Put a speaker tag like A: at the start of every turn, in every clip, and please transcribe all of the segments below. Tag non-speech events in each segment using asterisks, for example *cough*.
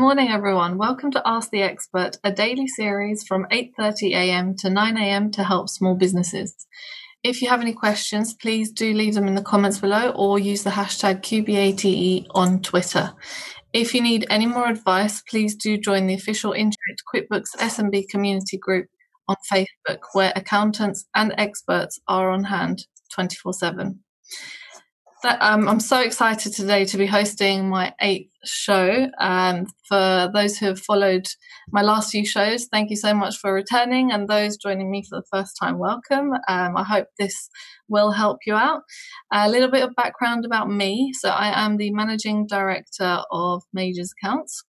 A: morning, everyone. Welcome to Ask the Expert, a daily series from 8:30 a.m. to 9 a.m. to help small businesses. If you have any questions, please do leave them in the comments below or use the hashtag QBATE on Twitter. If you need any more advice, please do join the official Intuit QuickBooks SMB community group on Facebook, where accountants and experts are on hand 24 7 that, um, I'm so excited today to be hosting my eighth show. And for those who have followed my last few shows, thank you so much for returning. And those joining me for the first time, welcome. Um, I hope this will help you out. A little bit of background about me. So, I am the managing director of Majors Accounts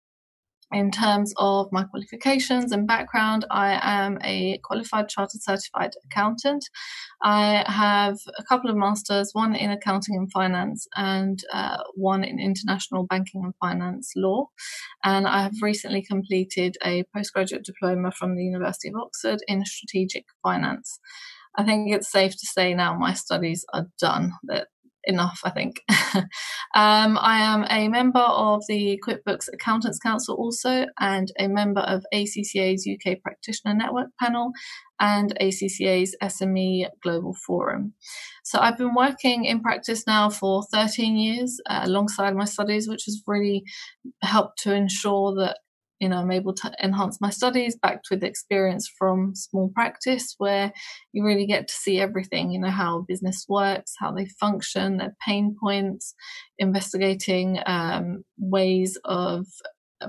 A: in terms of my qualifications and background, I am a qualified chartered certified accountant. I have a couple of masters, one in accounting and finance and uh, one in international banking and finance law. And I have recently completed a postgraduate diploma from the University of Oxford in strategic finance. I think it's safe to say now my studies are done, that enough, I think. *laughs* um, I am a member of the QuickBooks Accountants Council also, and a member of ACCA's UK Practitioner Network panel and ACCA's SME Global Forum. So I've been working in practice now for 13 years uh, alongside my studies, which has really helped to ensure that you know, I'm able to enhance my studies backed with experience from small practice where you really get to see everything, you know, how business works, how they function, their pain points, investigating um, ways of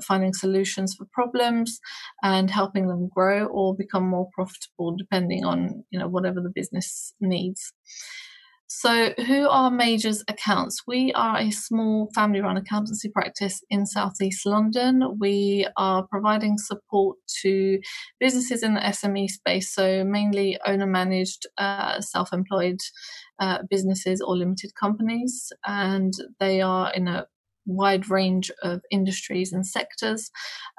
A: finding solutions for problems and helping them grow or become more profitable depending on, you know, whatever the business needs. So, who are Majors Accounts? We are a small family run accountancy practice in Southeast London. We are providing support to businesses in the SME space, so mainly owner managed, uh, self employed uh, businesses or limited companies, and they are in a wide range of industries and sectors.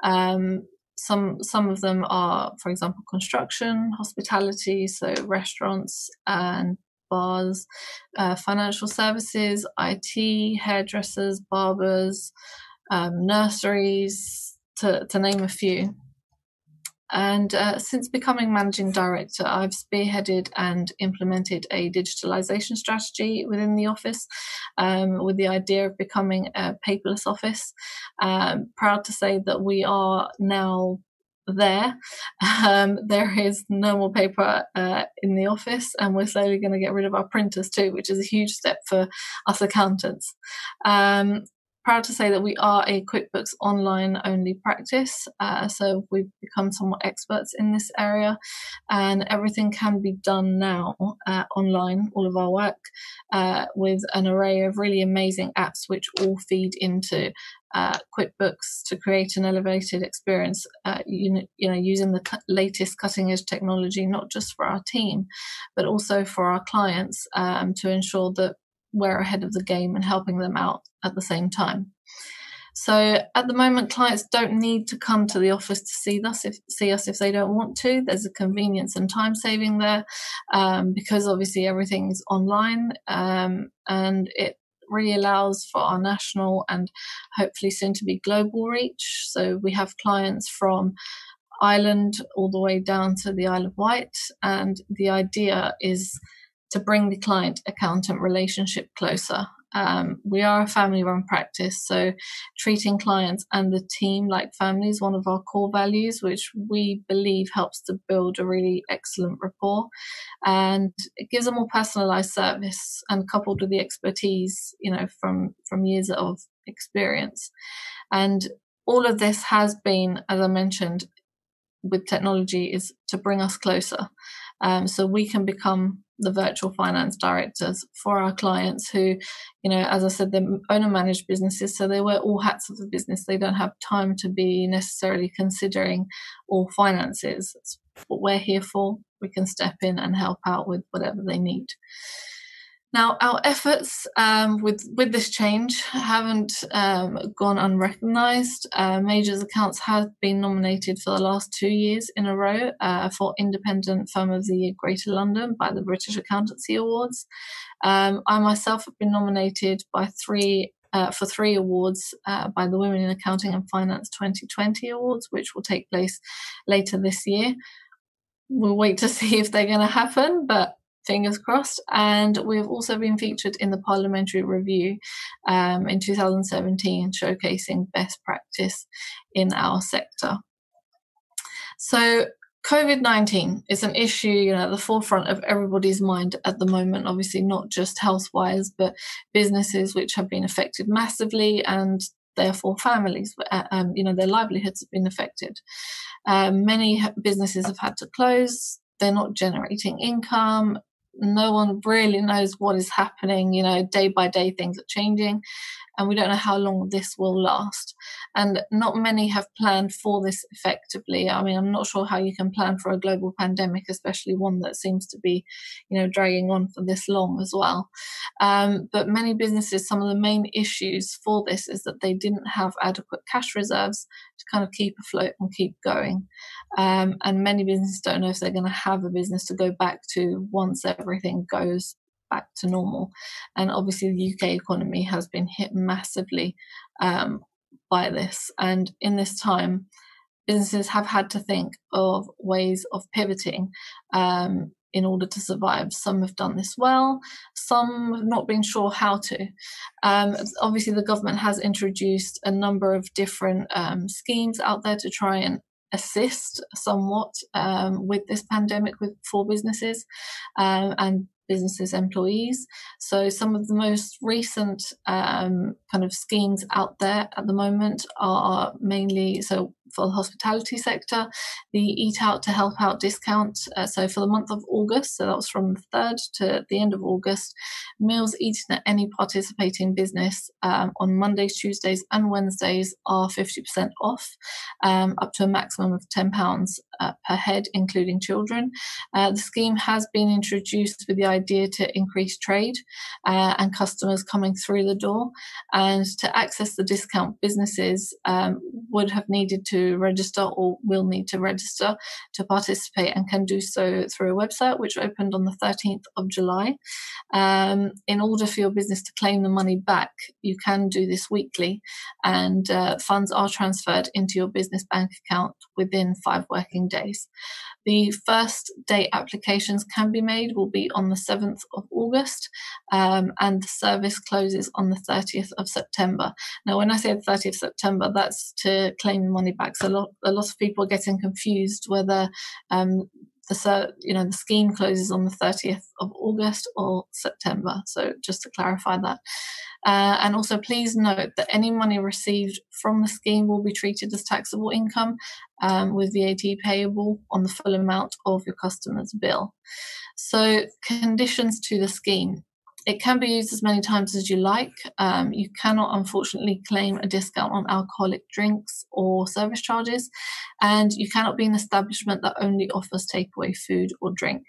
A: Um, some some of them are, for example, construction, hospitality, so restaurants and bars, uh, financial services, IT, hairdressers, barbers, um, nurseries, to, to name a few. And uh, since becoming managing director, I've spearheaded and implemented a digitalization strategy within the office um, with the idea of becoming a paperless office. Um, proud to say that we are now there. Um, there is no more paper uh, in the office, and we're slowly going to get rid of our printers too, which is a huge step for us accountants. Um, proud to say that we are a QuickBooks online only practice. Uh, so we've become somewhat experts in this area, and everything can be done now uh, online, all of our work, uh, with an array of really amazing apps which all feed into uh, QuickBooks to create an elevated experience, uh, you, you, know, using the latest cutting edge technology, not just for our team, but also for our clients um, to ensure that we're ahead of the game and helping them out at the same time. So at the moment, clients don't need to come to the office to see us if see us if they don't want to. There's a convenience and time saving there um, because obviously everything's online um, and it really allows for our national and hopefully soon to be global reach. So we have clients from Ireland all the way down to the Isle of Wight, and the idea is to bring the client accountant relationship closer. Um, we are a family run practice, so treating clients and the team like family is one of our core values, which we believe helps to build a really excellent rapport. And it gives a more personalized service and coupled with the expertise, you know, from, from years of experience. And all of this has been, as I mentioned, with technology is to bring us closer. Um, so we can become the virtual finance directors for our clients who, you know, as I said, they're owner managed businesses, so they wear all hats of the business. They don't have time to be necessarily considering all finances. That's what we're here for. We can step in and help out with whatever they need. Now, our efforts um, with with this change haven't um, gone unrecognised. Uh, Majors Accounts have been nominated for the last two years in a row uh, for Independent Firm of the Year Greater London by the British Accountancy Awards. Um, I myself have been nominated by three uh, for three awards uh, by the Women in Accounting and Finance 2020 Awards, which will take place later this year. We'll wait to *laughs* see if they're going to happen, but fingers crossed. And we've also been featured in the Parliamentary Review um, in 2017, showcasing best practice in our sector. So, COVID 19 is an issue, you know, at the forefront of everybody's mind at the moment, obviously, not just health wise, but businesses which have been affected massively and therefore families, uh, um, you know, their livelihoods have been affected. Um, many businesses have had to close. They're not generating income no one really knows what is happening. You know, day by day things are changing and we don't know how long this will last. And not many have planned for this effectively. I mean, I'm not sure how you can plan for a global pandemic, especially one that seems to be, you know, dragging on for this long as well. Um, but many businesses, some of the main issues for this is that they didn't have adequate cash reserves to kind of keep afloat and keep going. Um, and many businesses don't know if they're going to have a business to go back to once everything goes back to normal. And obviously, the UK economy has been hit massively um, by this. And in this time, businesses have had to think of ways of pivoting um, in order to survive. Some have done this well, some have not been sure how to. Um, obviously, the government has introduced a number of different um, schemes out there to try and assist somewhat um, with this pandemic with for businesses um, and businesses employees. So some of the most recent um, kind of schemes out there at the moment are mainly so for the hospitality sector, the Eat Out to Help Out discount. Uh, so for the month of August, so that was from the 3rd to the end of August, meals eaten at any participating business um, on Mondays, Tuesdays, and Wednesdays are 50% off, um, up to a maximum of £10 uh, per head, including children. Uh, the scheme has been introduced with the idea to increase trade uh, and customers coming through the door. And to access the discount, businesses um, would have needed to register or will need to register to participate and can do so through a website which opened on the 13th of July. Um, in order for your business to claim the money back, you can do this weekly and uh, funds are transferred into your business bank account within five working days. The first date applications can be made will be on the 7th of August, um, and the service closes on the 30th of September. Now, when I say the 30th of September, that's to claim the money back. So a lot, a lot of people are getting confused whether um, the you know the scheme closes on the 30th of August or September. So just to clarify that. Uh, and also, please note that any money received from the scheme will be treated as taxable income um, with VAT payable on the full amount of your customer's bill. So, conditions to the scheme. It can be used as many times as you like. Um, you cannot, unfortunately, claim a discount on alcoholic drinks or service charges, and you cannot be an establishment that only offers takeaway food or drink.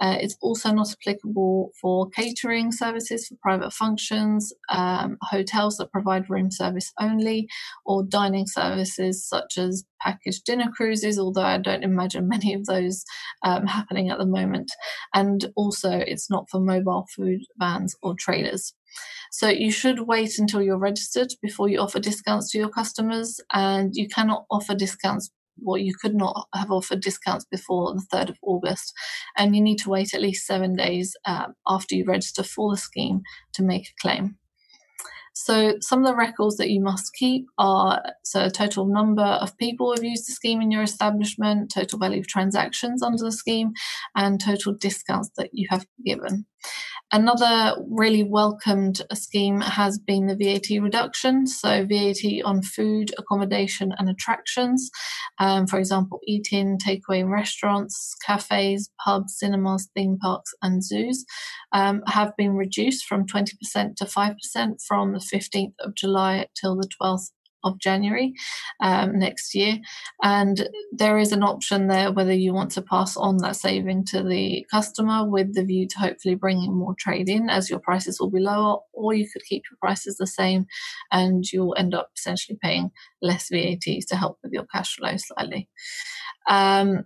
A: Uh, it's also not applicable for catering services for private functions, um, hotels that provide room service only, or dining services such as packaged dinner cruises, although I don't imagine *laughs* many of those um, happening at the moment. And also, it's not for mobile food vans or traders. So you should wait until you're registered before you offer discounts to your customers, and you cannot offer discounts well, you could not have offered discounts before the 3rd of August. And you need to wait at least seven days um, after you register for the scheme to make a claim. So, some of the records that you must keep are so total number of people who have used the scheme in your establishment, total value of transactions under the scheme, and total discounts that you have given. Another really welcomed scheme has been the VAT reduction. So, VAT on food, accommodation, and attractions. Um, for example, eat in, takeaway in restaurants, cafes, pubs, cinemas, theme parks, and zoos um, have been reduced from 20% to 5% from the 15th of July till the 12th of January um, next year. And there is an option there whether you want to pass on that saving to the customer with the view to hopefully bringing more trade in as your prices will be lower, or you could keep your prices the same and you'll end up essentially paying less VAT to help with your cash flow slightly. Um,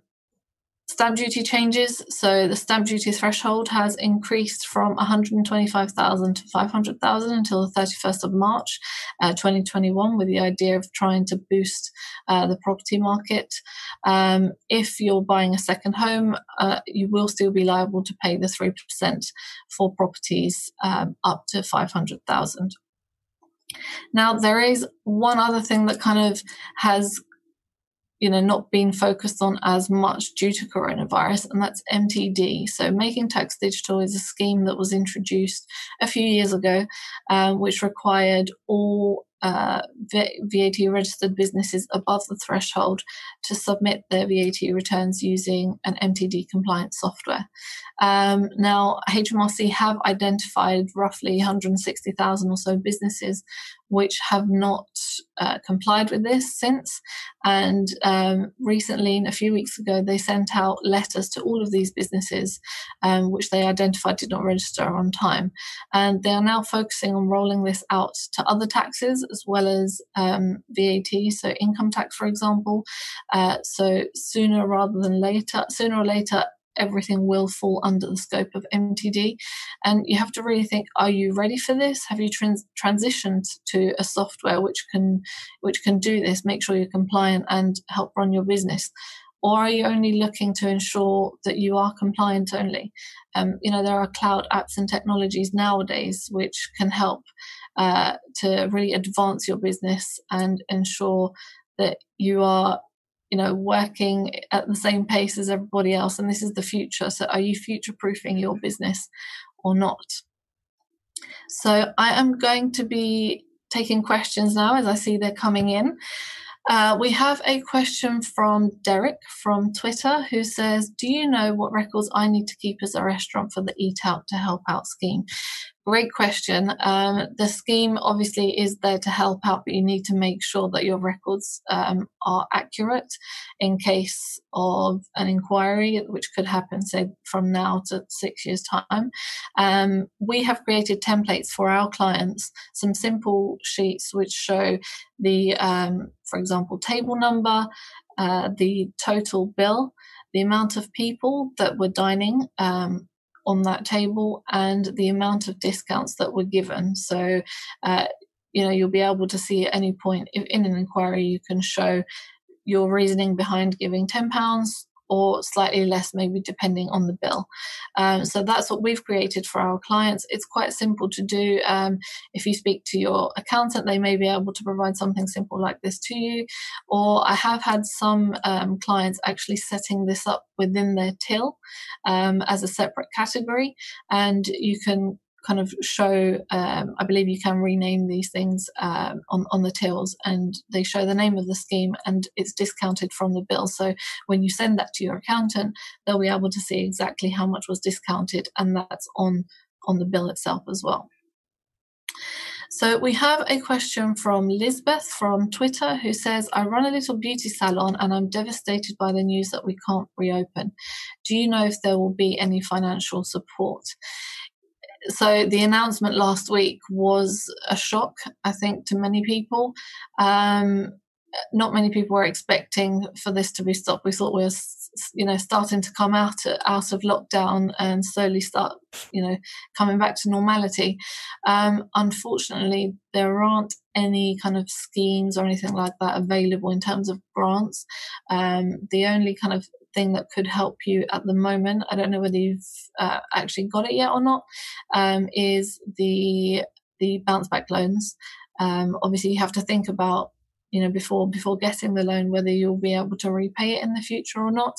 A: Stamp duty changes. So the stamp duty threshold has increased from 125,000 to 500,000 until the 31st of March uh, 2021, with the idea of trying to boost uh, the property market. Um, if you're buying a second home, uh, you will still be liable to pay the 3% for properties um, up to 500,000. Now, there is one other thing that kind of has you know not being focused on as much due to coronavirus and that's mtd so making tax digital is a scheme that was introduced a few years ago um, which required all uh, VAT registered businesses above the threshold to submit their VAT returns using an MTD compliant software. Um, now, HMRC have identified roughly 160,000 or so businesses which have not uh, complied with this since. And um, recently, a few weeks ago, they sent out letters to all of these businesses, um, which they identified did not register on time. And they are now focusing on rolling this out to other taxes as well as um, VAT, so income tax, for example. Uh, so sooner rather than later, sooner or later, everything will fall under the scope of MTD. And you have to really think: Are you ready for this? Have you trans- transitioned to a software which can which can do this? Make sure you're compliant and help run your business. Or are you only looking to ensure that you are compliant only? Um, you know, there are cloud apps and technologies nowadays which can help uh, to really advance your business and ensure that you are you know working at the same pace as everybody else and this is the future. So are you future proofing your business or not? So i am going to be taking questions now as i see they're coming in. Uh, we have a question from Derek from Twitter who says, Do you know what records I need to keep as a restaurant for the Eat Out to Help Out scheme? Great question. Um, the scheme obviously is there to help out, but you need to make sure that your records um, are accurate in case of an inquiry, which could happen, say, from now to six years' time. Um, we have created templates for our clients, some simple sheets which show the, um, for example, table number, uh, the total bill, the amount of people that were dining um, on that table and the amount of discounts that were given. So, uh, you know, you'll be able to see at any point if in an inquiry you can show your reasoning behind giving £10 or slightly less, maybe depending on the bill. Um, so that's what we've created for our clients. It's quite simple to do. Um, if you speak to your accountant, they may be able to provide something simple like this to you. Or I have had some um, clients actually setting this up within their till um, as a separate category, and you can kind of show um, i believe you can rename these things um, on, on the tills and they show the name of the scheme and it's discounted from the bill so when you send that to your accountant they'll be able to see exactly how much was discounted and that's on on the bill itself as well so we have a question from Lisbeth from Twitter who says, I run a little beauty salon and I'm devastated by the news that we can't reopen. Do you know if there will be any financial support? So the announcement last week was a shock, I think, to many people. Um, not many people were expecting for this to be stopped. We thought we were, you know, starting to come out out of lockdown and slowly start, you know, coming back to normality. Um, unfortunately, there aren't any kind of schemes or anything like that available in terms of grants. Um, the only kind of thing that could help you at the moment, I don't know whether you've uh, actually got it yet or not, um, is the the bounce back loans. Um, obviously, you have to think about you know before before getting the loan whether you'll be able to repay it in the future or not.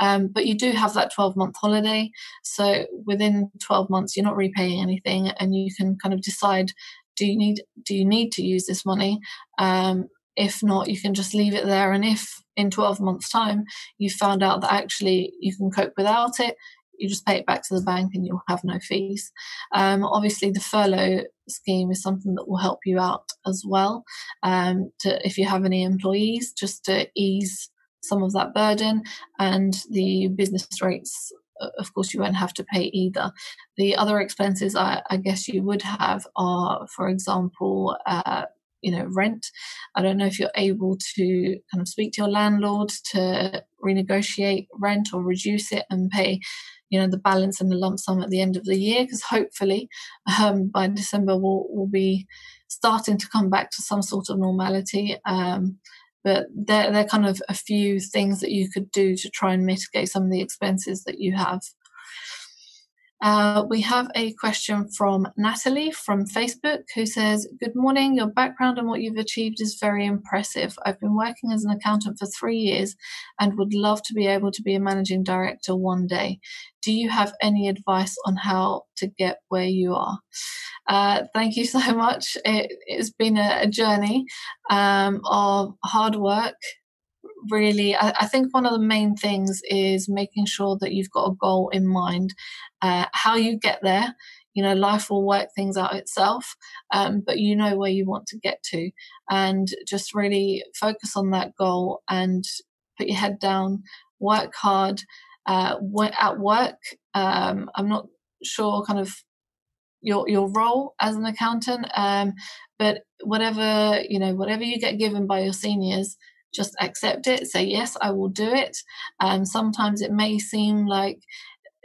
A: Um, but you do have that 12 month holiday. So within 12 months you're not repaying anything and you can kind of decide do you need do you need to use this money? Um, if not you can just leave it there. And if in 12 months time you found out that actually you can cope without it you just pay it back to the bank and you'll have no fees. Um, obviously the furlough scheme is something that will help you out as well um, to if you have any employees just to ease some of that burden. And the business rates of course you won't have to pay either. The other expenses i, I guess you would have are for example uh, you know rent. I don't know if you're able to kind of speak to your landlord to renegotiate rent or reduce it and pay you know the balance and the lump sum at the end of the year because hopefully um, by december we'll, we'll be starting to come back to some sort of normality. Um, but they're, they're kind of a few things that you could do to try and mitigate some of the expenses that you have uh, we have a question from Natalie from Facebook who says, Good morning. Your background and what you've achieved is very impressive. I've been working as an accountant for three years and would love to be able to be a managing director one day. Do you have any advice on how to get where you are? Uh, thank you *laughs* so much. It, has been a, a journey um, of hard work, really I, I, think one of the main things is making sure that you've got a goal in mind uh, how you get there. You know life will work things out itself um, but you know where you want to get to. And just really focus on that goal and put your head down work hard uh, at work. Um, i'm not sure kind of your your role as an accountant um, but whatever you know whatever you get given by your seniors just accept it say yes i will do it. Um, sometimes it may seem like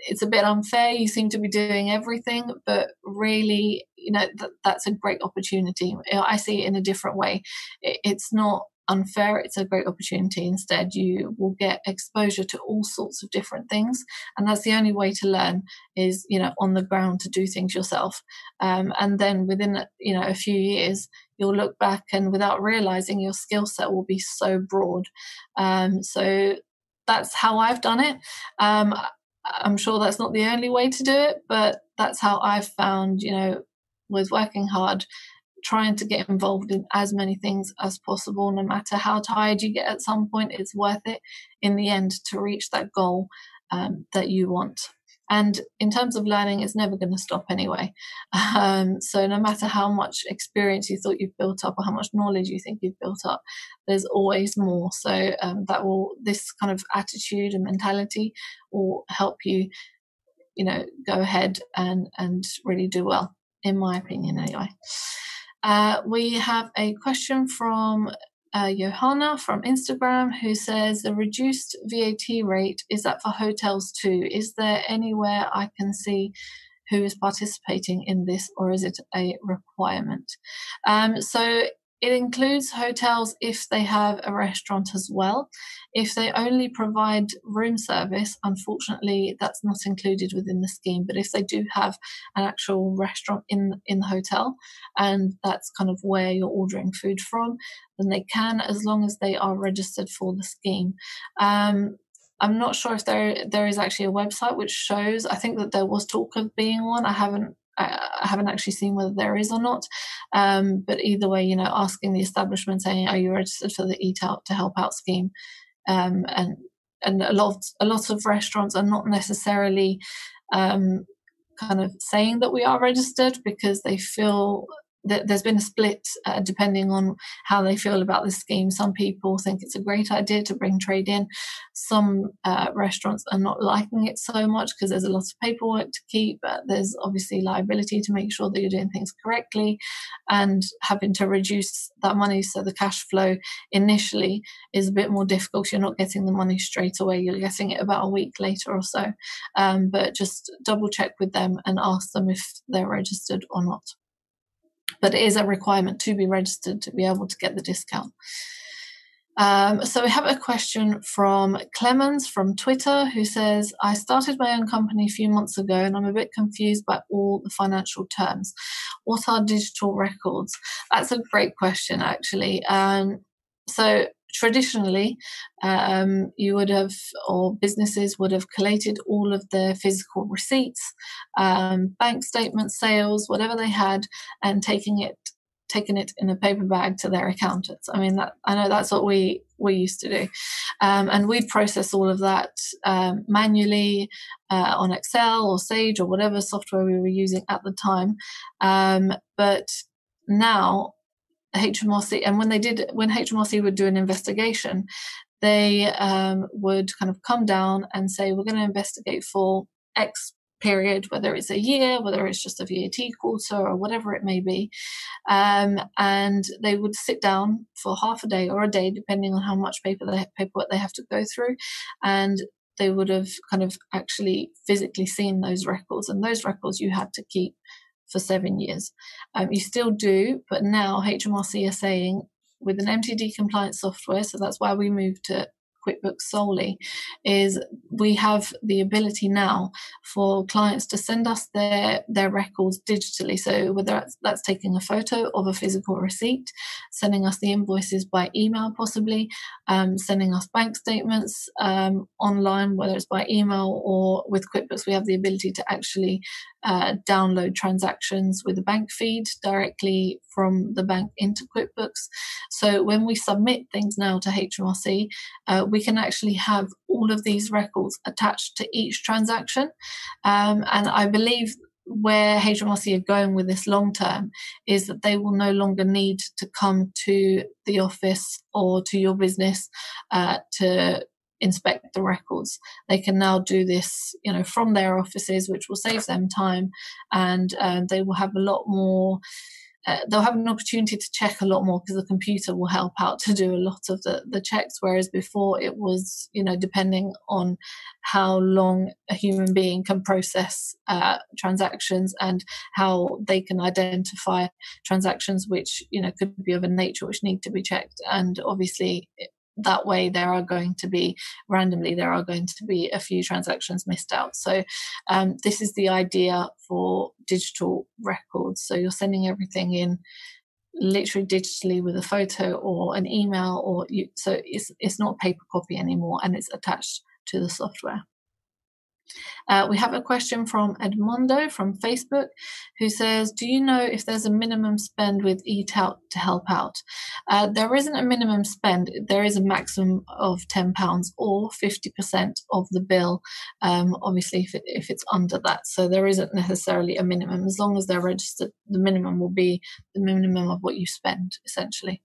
A: it's a bit unfair you seem to be doing everything but really you know th- that's a great opportunity i see it in a different way it, it's not unfair it's a great opportunity instead you will get exposure to all sorts of different things and that's the only way to learn is you know on the ground to do things yourself um, and then within you know a few years you'll look back and without realizing your skill set will be so broad. Um, so that's how I've done it. Um, I'm sure that's not the only way to do it, but that's how I've found, you know, with working hard, trying to get involved in as many things as possible, no matter how tired you get at some point, it's worth it in the end to reach that goal um, that you want. And in terms of learning, it's never going to stop anyway. Um, so no matter how much experience you thought you've built up or how much knowledge you think you've built up, there's always more. So um, that will this kind of attitude and mentality will help you, you know, go ahead and and really do well, in my opinion, anyway. Uh, we have a question from uh, Johanna from Instagram who says the reduced VAT rate is that for hotels too. Is there anywhere I can see who is participating in this, or is it a requirement? Um, so it includes hotels if they have a restaurant as well. If they only provide room service, unfortunately, that's not included within the scheme. But if they do have an actual restaurant in in the hotel, and that's kind of where you're ordering food from, then they can, as long as they are registered for the scheme. Um, I'm not sure if there there is actually a website which shows. I think that there was talk of being one. I haven't I, haven't actually seen whether there is or not. Um, but either way, you know, asking the establishment saying, "Are you registered for the Eat Out to Help Out scheme?" Um, and and a lot a lot of restaurants are not necessarily um, kind of saying that we are registered because they feel there's been a split uh, depending on how they feel about this scheme. Some people think it's a great idea to bring trade in. Some uh, restaurants are not liking it so much because there's a lot of paperwork to keep. But there's obviously liability to make sure that you're doing things correctly, and having to reduce that money so the cash flow initially is a bit more difficult. You're not getting the money straight away. You're getting it about a week later or so. Um, but just double check with them and ask them if they're registered or not but it is a requirement to be registered to be able to get the discount. Um, so we have a question from Clemens from Twitter who says, I started my own company a few months ago and I'm a bit confused by all the financial terms. What are digital records? That's a great question, actually. Um, so traditionally, um, you would have, or businesses would have collated all of their physical receipts, um, bank statements, sales, whatever they had, and taking it taken it in a paper bag to their accountants. I mean, that, I know that's what we we used to do, um, and we'd process all of that um, manually uh, on Excel or Sage or whatever software we were using at the time. Um, but now HMRC, and when they did, when HMRC would do an investigation, they um, would kind of come down and say, "We're going to investigate for X period, whether it's a year, whether it's just a VAT quarter, or whatever it may be. Um, and they would sit down for half a day or a day, depending on how much paper they, paperwork they have to go through, and they would have kind of actually physically seen those records, and those records you had to keep for seven years. Um, you still do, but now HMRC are saying with an MTD compliant software, so that's why we moved to QuickBooks solely, is we have the ability now for clients to send us their their records digitally. So whether that's, that's taking a photo of a physical receipt, sending us the invoices by email, possibly, um, sending us bank statements um, online, whether it's by email or with QuickBooks, we have the ability to actually uh, download transactions with a bank feed directly from the bank into QuickBooks. So when we submit things now to HMRC, uh, we can actually have all of these records attached to each transaction. Um, and I believe where HMRC are going with this long term is that they will no longer need to come to the office or to your business uh, to inspect the records. They can now do this, you know, from their offices, which will save them time, and uh, they will have a lot more. Uh, they'll have an opportunity to check a lot more because the computer will help out to do a lot of the, the checks. Whereas before it was, you know, depending on how long a human being can process uh, transactions and how they can identify transactions which, you know, could be of a nature which need to be checked. And obviously, that way there are going to be randomly there are going to be a few transactions missed out. So um, this is the idea for digital records. So you're sending everything in literally digitally with a photo or an email or you so it's it's not paper copy anymore and it's attached to the software uh, we have a question from Edmondo from Facebook who says, Do you know if there's a minimum spend with Eat Out to help out? Uh, there isn't a minimum spend, there is a maximum of £10 or 50% of the bill, um, obviously, if, it, if it's under that. So there isn't necessarily a minimum. As long as they're registered, the minimum will be the minimum of what you spend, essentially.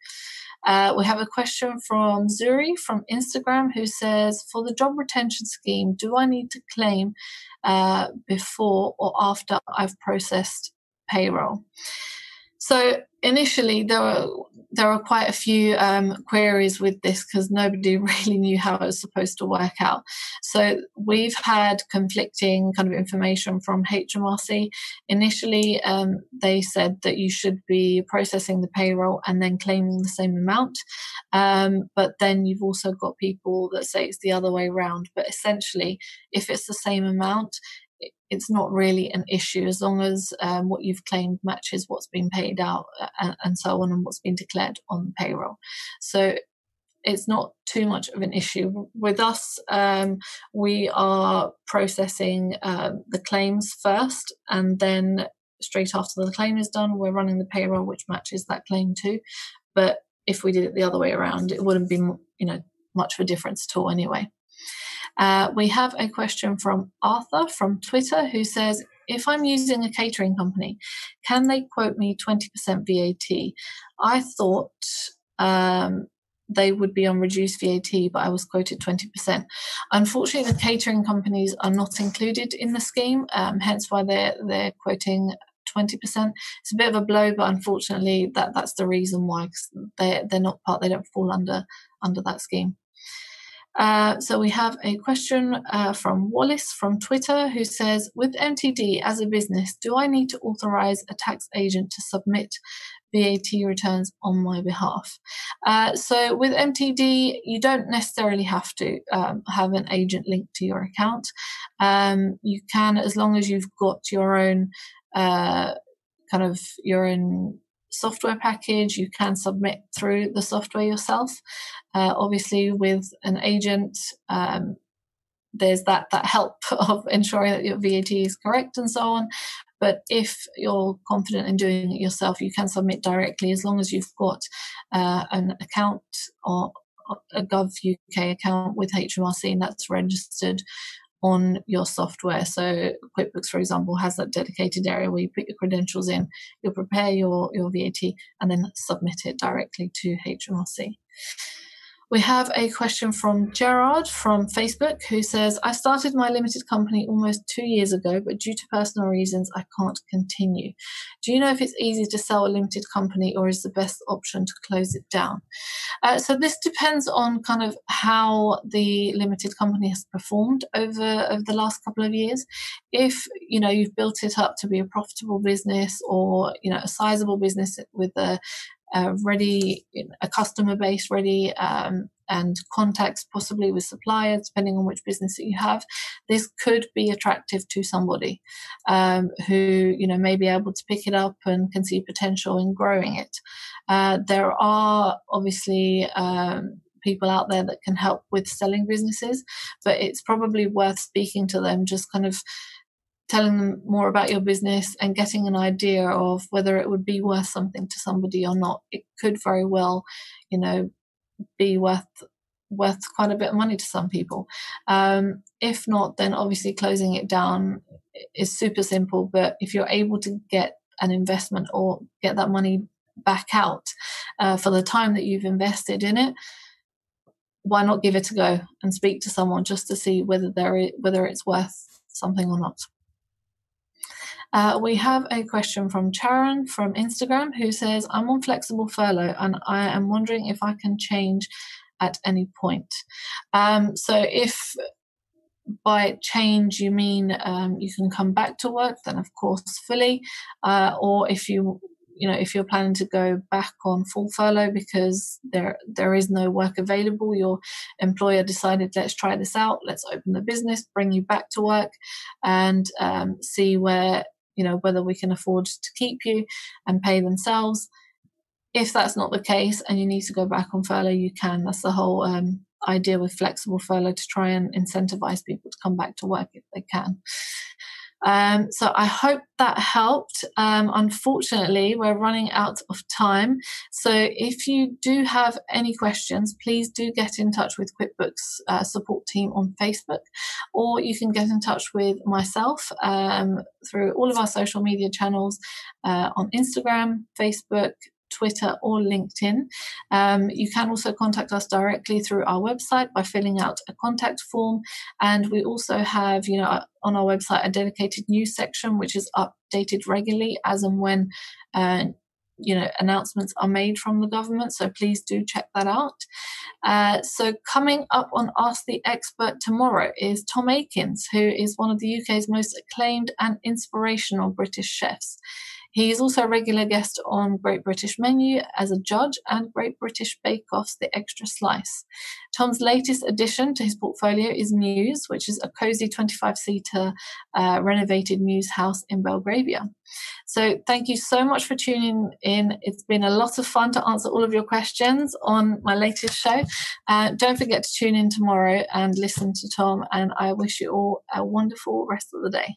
A: Uh, we have a question from Zuri from Instagram who says, For the job retention scheme, do I need to claim uh, before or after I've processed payroll? So initially, there were there were quite a few um, queries with this because nobody *laughs* really knew how it was supposed to work out. So we've had conflicting kind of information from HMRC. Initially, um, they said that you should be processing the payroll and then claiming the same amount. Um, but then you've also got people that say it's the other way around. But essentially, if it's the same amount, it's not really an issue as long as um, what you've claimed matches what's been paid out uh, and, and, so on and what's been declared on the payroll. So it's not too much of an issue. With us, um, we are processing um, the claims first and then straight after the claim is done, we're running the payroll which matches that claim too. But if we did it the other way around, it wouldn't be, you know, much of a difference at all anyway. Uh, we have a question from Arthur from Twitter who says, if I'm using a catering company, can they quote me 20% VAT? I thought um, they would be on reduced VAT, but I was quoted 20%. Unfortunately, the catering companies are not included in the scheme, um, hence why they're, they're quoting 20%. It's a bit of a blow, but unfortunately, that, that's the reason why, they, they're not part, they don't fall under, under that scheme. Uh, so we have a question uh, from Wallace from Twitter who says, with MTD as a business, do I need to authorize a tax agent to submit VAT returns on my behalf? Uh, so with MTD, you don't necessarily have to um, have an agent linked to your account. Um, you can, as long as you've got your own uh, kind of your own software package. You can submit through the software yourself. Uh, obviously, with an agent, um, there's that that help *laughs* of ensuring that your VAT is correct and so on. But if you're confident in doing it yourself, you can submit directly as long as you've got uh, an account or a Gov UK account with HMRC and that's registered on your software. So QuickBooks, for example, has that dedicated area where you put your credentials in, you'll prepare your, your VAT and then submit it directly to HMRC. We have a question from Gerard from Facebook who says, I started my limited company almost two years ago, but due to personal reasons, I can't continue. Do you know if it's easy to sell a limited company or is the best option to close it down? Uh, so this depends on kind of how the limited company has performed over, over the last couple of years. If, you know, you've built it up to be a profitable business or, you know, a sizable business with a, uh, ready, a customer base ready, um, and contacts possibly with suppliers, depending on which business that you have. This could be attractive to somebody um, who you know may be able to pick it up and can see potential in growing it. Uh, there are obviously um, people out there that can help with selling businesses, but it's probably worth speaking to them, just kind of telling them more about your business and getting an idea of whether it would be worth something to somebody or not. It could very well, you know, be worth worth quite a bit of money to some people. Um, if not, then obviously closing it down is super simple. But if you're able to get an investment or get that money back out uh, for the time that you've invested in it, why not give it a go and speak to someone just to see whether there whether it's worth something or not. Uh, we have a question from Charon from Instagram who says, I'm on flexible furlough and I am wondering if I can change at any point. Um, so if by change you mean um, you can come back to work, then of course fully. Uh, or if you you know if you're planning to go back on full furlough because there there is no work available your employer decided let's try this out let's open the business bring you back to work and um, see where you know, whether we can afford to keep you and pay themselves. If that's not the case and you need to go back on furlough, you can. That's the whole um, idea with flexible furlough to try and incentivize people to come back to work if they can. Um, so I hope that helped. Um, unfortunately, we're running out of time. So if you do have any questions, please do get in touch with QuickBooks uh, support team on Facebook, or you can get in touch with myself um, through all of our social media channels uh, on Instagram, Facebook, Twitter, or LinkedIn. Um, you can also contact us directly through our website by filling out a contact form. And we also have, you know, on our website a dedicated news section which is updated regularly as and when. Uh, you know announcements are made from the government so please do check that out uh, so coming up on ask the expert tomorrow is tom aikens who is one of the uk's most acclaimed and inspirational british chefs he is also a regular guest on Great British Menu as a judge and Great British Bake Off's The Extra Slice. Tom's latest addition to his portfolio is Muse, which is a cozy 25 seater uh, renovated mews house in Belgravia. So, thank you so much for tuning in. It's been a lot of fun to answer all of your questions on my latest show. Uh, don't forget to tune in tomorrow and listen to Tom, and I wish you all a wonderful rest of the day.